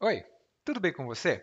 Oi, tudo bem com você?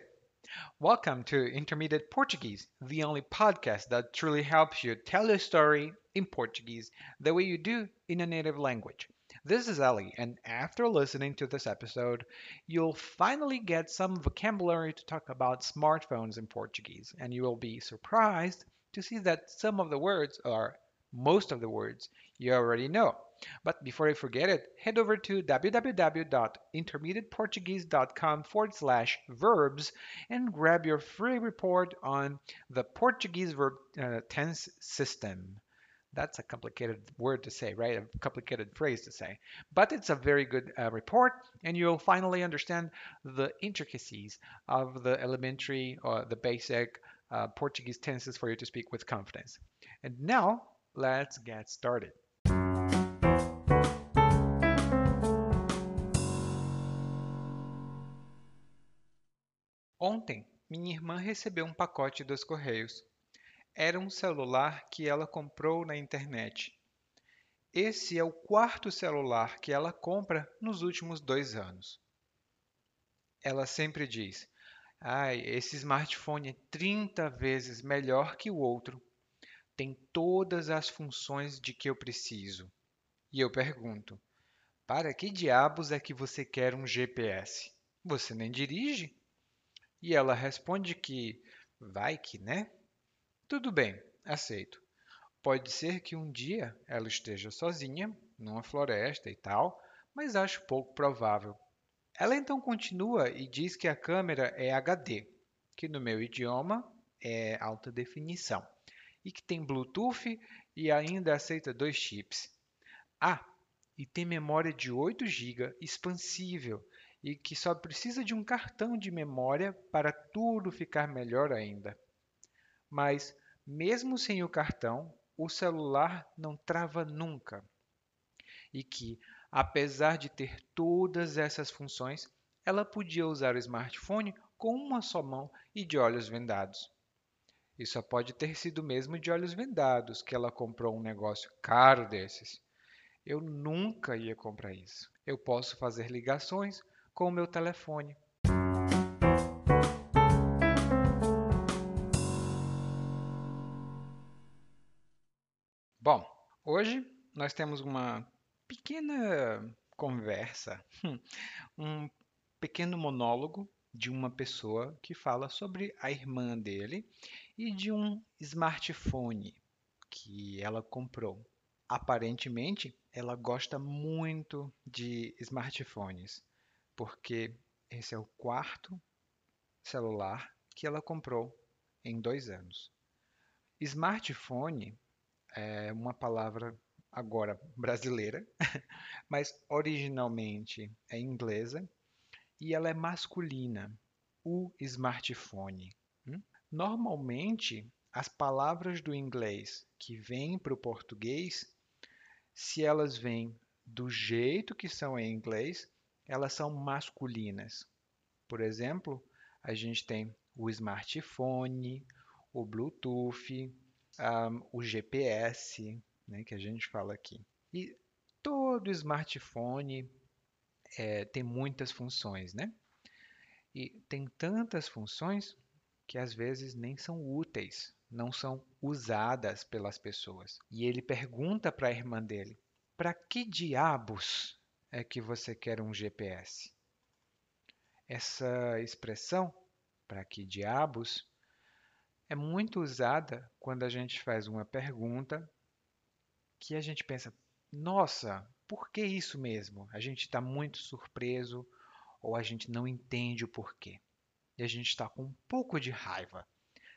Welcome to Intermediate Portuguese, the only podcast that truly helps you tell your story in Portuguese the way you do in a native language. This is Ali, and after listening to this episode, you'll finally get some vocabulary to talk about smartphones in Portuguese, and you will be surprised to see that some of the words, or most of the words, you already know. But before I forget it, head over to www.intermediateportuguese.com forward slash verbs and grab your free report on the Portuguese verb uh, tense system. That's a complicated word to say, right? A complicated phrase to say. But it's a very good uh, report, and you'll finally understand the intricacies of the elementary or the basic uh, Portuguese tenses for you to speak with confidence. And now, let's get started. Ontem, minha irmã recebeu um pacote dos Correios. Era um celular que ela comprou na internet. Esse é o quarto celular que ela compra nos últimos dois anos. Ela sempre diz: Ai, esse smartphone é 30 vezes melhor que o outro. Tem todas as funções de que eu preciso. E eu pergunto: Para que diabos é que você quer um GPS? Você nem dirige? E ela responde que vai que, né? Tudo bem, aceito. Pode ser que um dia ela esteja sozinha, numa floresta e tal, mas acho pouco provável. Ela então continua e diz que a câmera é HD, que no meu idioma é alta definição, e que tem Bluetooth e ainda aceita dois chips. Ah, e tem memória de 8 GB expansível e que só precisa de um cartão de memória para tudo ficar melhor ainda. Mas, mesmo sem o cartão, o celular não trava nunca. E que, apesar de ter todas essas funções, ela podia usar o smartphone com uma só mão e de olhos vendados. E só pode ter sido mesmo de olhos vendados que ela comprou um negócio caro desses. Eu nunca ia comprar isso. Eu posso fazer ligações, com o meu telefone. Bom, hoje nós temos uma pequena conversa, um pequeno monólogo de uma pessoa que fala sobre a irmã dele e de um smartphone que ela comprou. Aparentemente, ela gosta muito de smartphones porque esse é o quarto celular que ela comprou em dois anos. Smartphone é uma palavra agora brasileira, mas originalmente é inglesa e ela é masculina, o smartphone. Hum? Normalmente, as palavras do inglês que vêm para o português, se elas vêm do jeito que são em inglês, elas são masculinas. Por exemplo, a gente tem o smartphone, o Bluetooth, um, o GPS, né, que a gente fala aqui. E todo smartphone é, tem muitas funções, né? E tem tantas funções que às vezes nem são úteis, não são usadas pelas pessoas. E ele pergunta para a irmã dele: para que diabos é que você quer um GPS? Essa expressão, para que diabos, é muito usada quando a gente faz uma pergunta que a gente pensa, nossa, por que isso mesmo? A gente está muito surpreso ou a gente não entende o porquê. E a gente está com um pouco de raiva.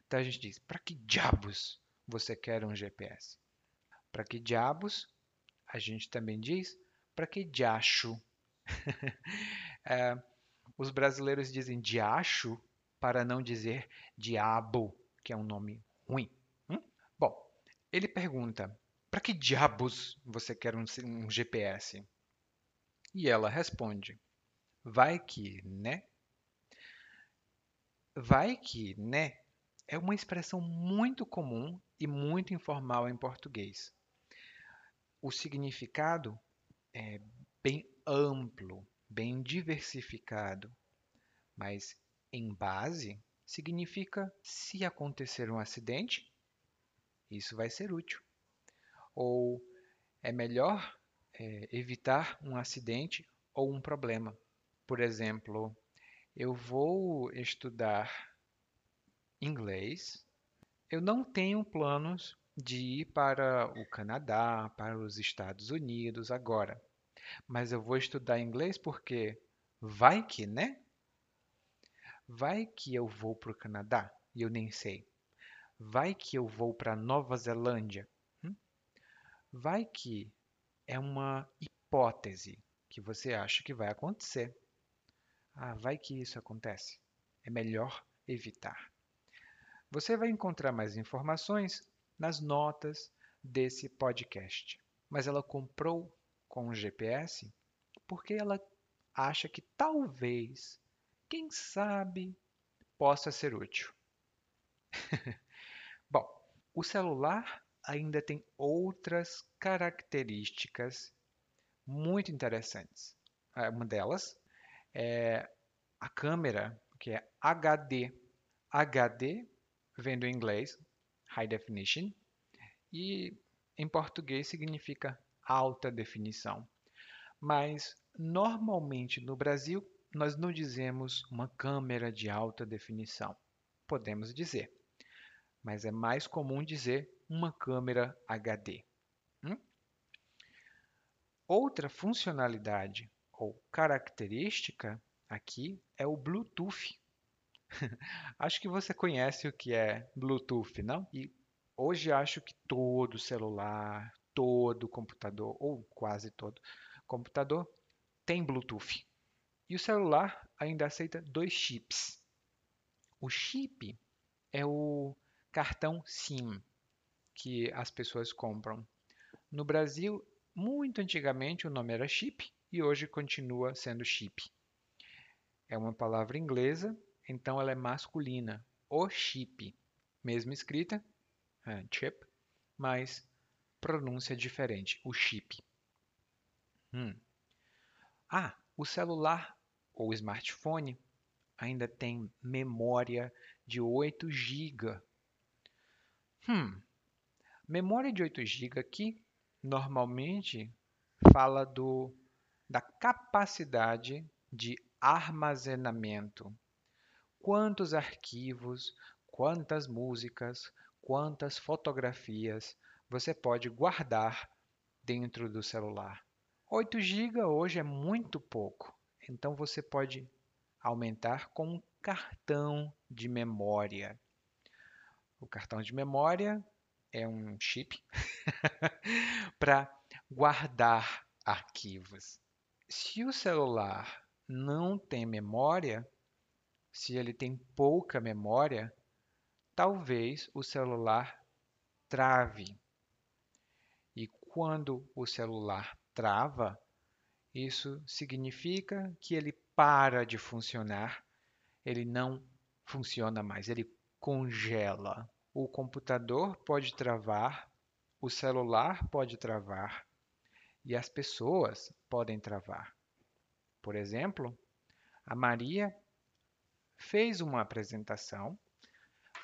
Então a gente diz, para que diabos você quer um GPS? Para que diabos? A gente também diz, para que diacho? é, os brasileiros dizem diacho para não dizer diabo, que é um nome ruim. Hum? Bom, ele pergunta: para que diabos você quer um, um GPS? E ela responde: vai que, né? Vai que, né? É uma expressão muito comum e muito informal em português. O significado é bem amplo, bem diversificado, Mas em base significa se acontecer um acidente, isso vai ser útil. Ou é melhor é, evitar um acidente ou um problema. Por exemplo, eu vou estudar inglês. Eu não tenho planos de ir para o Canadá, para os Estados Unidos agora. Mas eu vou estudar inglês porque vai que, né? Vai que eu vou para o Canadá e eu nem sei. Vai que eu vou para Nova Zelândia. Vai que é uma hipótese que você acha que vai acontecer. Ah, vai que isso acontece. É melhor evitar. Você vai encontrar mais informações nas notas desse podcast. Mas ela comprou com o GPS porque ela acha que talvez, quem sabe, possa ser útil. Bom, o celular ainda tem outras características muito interessantes. É, uma delas é a câmera, que é HD. HD vem do inglês, High Definition, e em português significa alta definição. Mas normalmente no Brasil nós não dizemos uma câmera de alta definição. Podemos dizer, mas é mais comum dizer uma câmera HD. Hum? Outra funcionalidade ou característica aqui é o Bluetooth. acho que você conhece o que é Bluetooth, não? E hoje acho que todo celular, todo computador, ou quase todo computador, tem Bluetooth. E o celular ainda aceita dois chips. O chip é o cartão SIM que as pessoas compram. No Brasil, muito antigamente o nome era chip e hoje continua sendo chip. É uma palavra inglesa, então ela é masculina. O chip, mesma escrita, é, chip, mas pronúncia diferente, o chip. Hum. Ah, o celular ou smartphone ainda tem memória de 8 GB. Hum. Memória de 8 GB aqui normalmente fala do, da capacidade de armazenamento. Quantos arquivos, quantas músicas, quantas fotografias você pode guardar dentro do celular. 8 GB hoje é muito pouco, então você pode aumentar com um cartão de memória. O cartão de memória é um chip para guardar arquivos. Se o celular não tem memória, se ele tem pouca memória, talvez o celular trave. E quando o celular trava, isso significa que ele para de funcionar, ele não funciona mais, ele congela. O computador pode travar, o celular pode travar e as pessoas podem travar. Por exemplo, a Maria fez uma apresentação,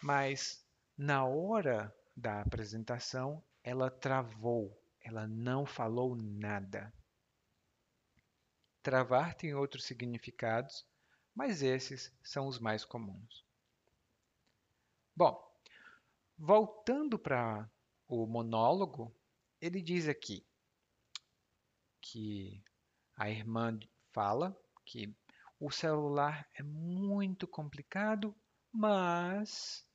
mas na hora da apresentação ela travou, ela não falou nada. Travar tem outros significados, mas esses são os mais comuns. Bom, voltando para o monólogo, ele diz aqui que a irmã fala que o celular é muito complicado, mas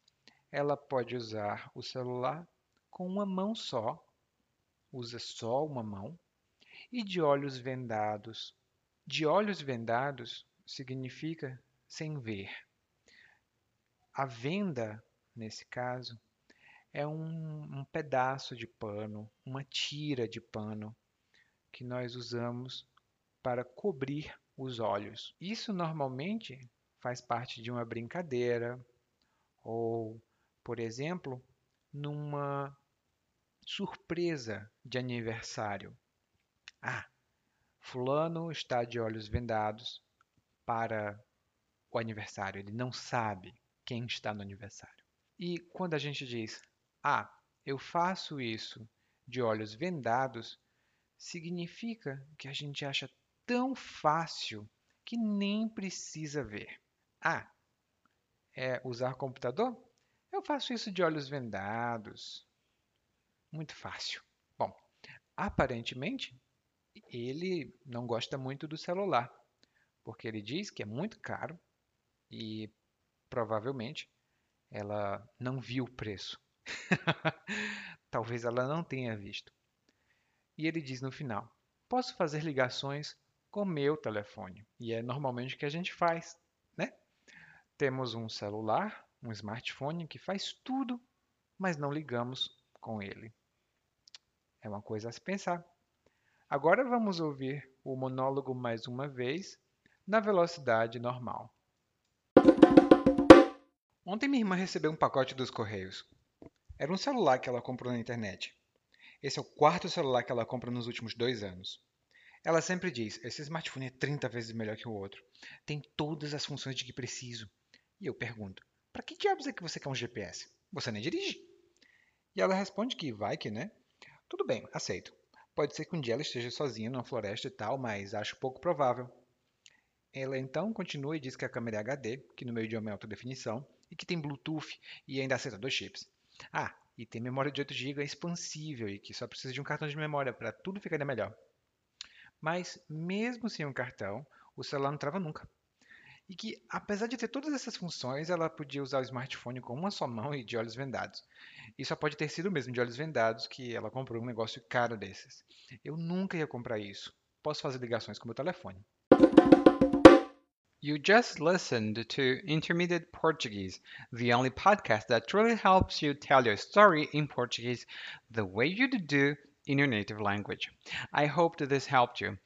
ela pode usar o celular com uma mão só, usa só uma mão, e de olhos vendados. De olhos vendados significa sem ver. A venda, nesse caso, é um, um pedaço de pano, uma tira de pano que nós usamos para cobrir os olhos. Isso normalmente faz parte de uma brincadeira ou, por exemplo, numa surpresa de aniversário. Ah, fulano está de olhos vendados para o aniversário, ele não sabe quem está no aniversário. E quando a gente diz, ah, eu faço isso de olhos vendados, significa que a gente acha tão fácil que nem precisa ver. Ah, é usar computador? Eu faço isso de olhos vendados. Muito fácil. Bom, aparentemente, ele não gosta muito do celular, porque ele diz que é muito caro e provavelmente ela não viu o preço. Talvez ela não tenha visto. E ele diz no final: Posso fazer ligações com meu telefone. E é normalmente o que a gente faz, né? Temos um celular, um smartphone que faz tudo, mas não ligamos com ele. É uma coisa a se pensar. Agora vamos ouvir o monólogo mais uma vez, na velocidade normal. Ontem minha irmã recebeu um pacote dos Correios. Era um celular que ela comprou na internet. Esse é o quarto celular que ela compra nos últimos dois anos. Ela sempre diz: esse smartphone é 30 vezes melhor que o outro. Tem todas as funções de que preciso. E eu pergunto: para que diabos é que você quer um GPS? Você nem dirige. E ela responde que vai que, né? Tudo bem, aceito. Pode ser que um dia ela esteja sozinha numa floresta e tal, mas acho pouco provável. Ela então continua e diz que a câmera é HD, que no meu idioma é alta definição, e que tem Bluetooth e ainda aceita dois chips. Ah, e tem memória de 8 GB expansível e que só precisa de um cartão de memória para tudo ficar melhor. Mas, mesmo sem um cartão, o celular não trava nunca. E que, apesar de ter todas essas funções, ela podia usar o smartphone com uma só mão e de olhos vendados. E só pode ter sido mesmo de olhos vendados que ela comprou um negócio caro desses. Eu nunca ia comprar isso. Posso fazer ligações com meu telefone. You just listened to Intermediate Portuguese, the only podcast that truly helps you tell your story in Portuguese the way you do in your native language. I hope that this helped you.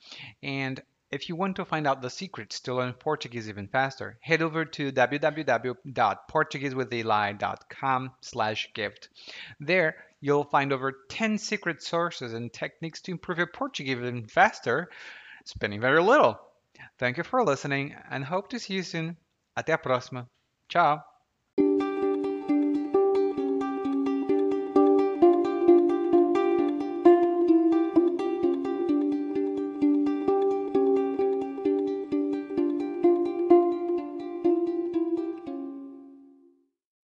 And if you want to find out the secrets to learn Portuguese even faster, head over to www.portuguesewitheli.com slash gift. There, you'll find over 10 secret sources and techniques to improve your Portuguese even faster, spending very little. Thank you for listening and hope to see you soon. Até a próxima. Tchau!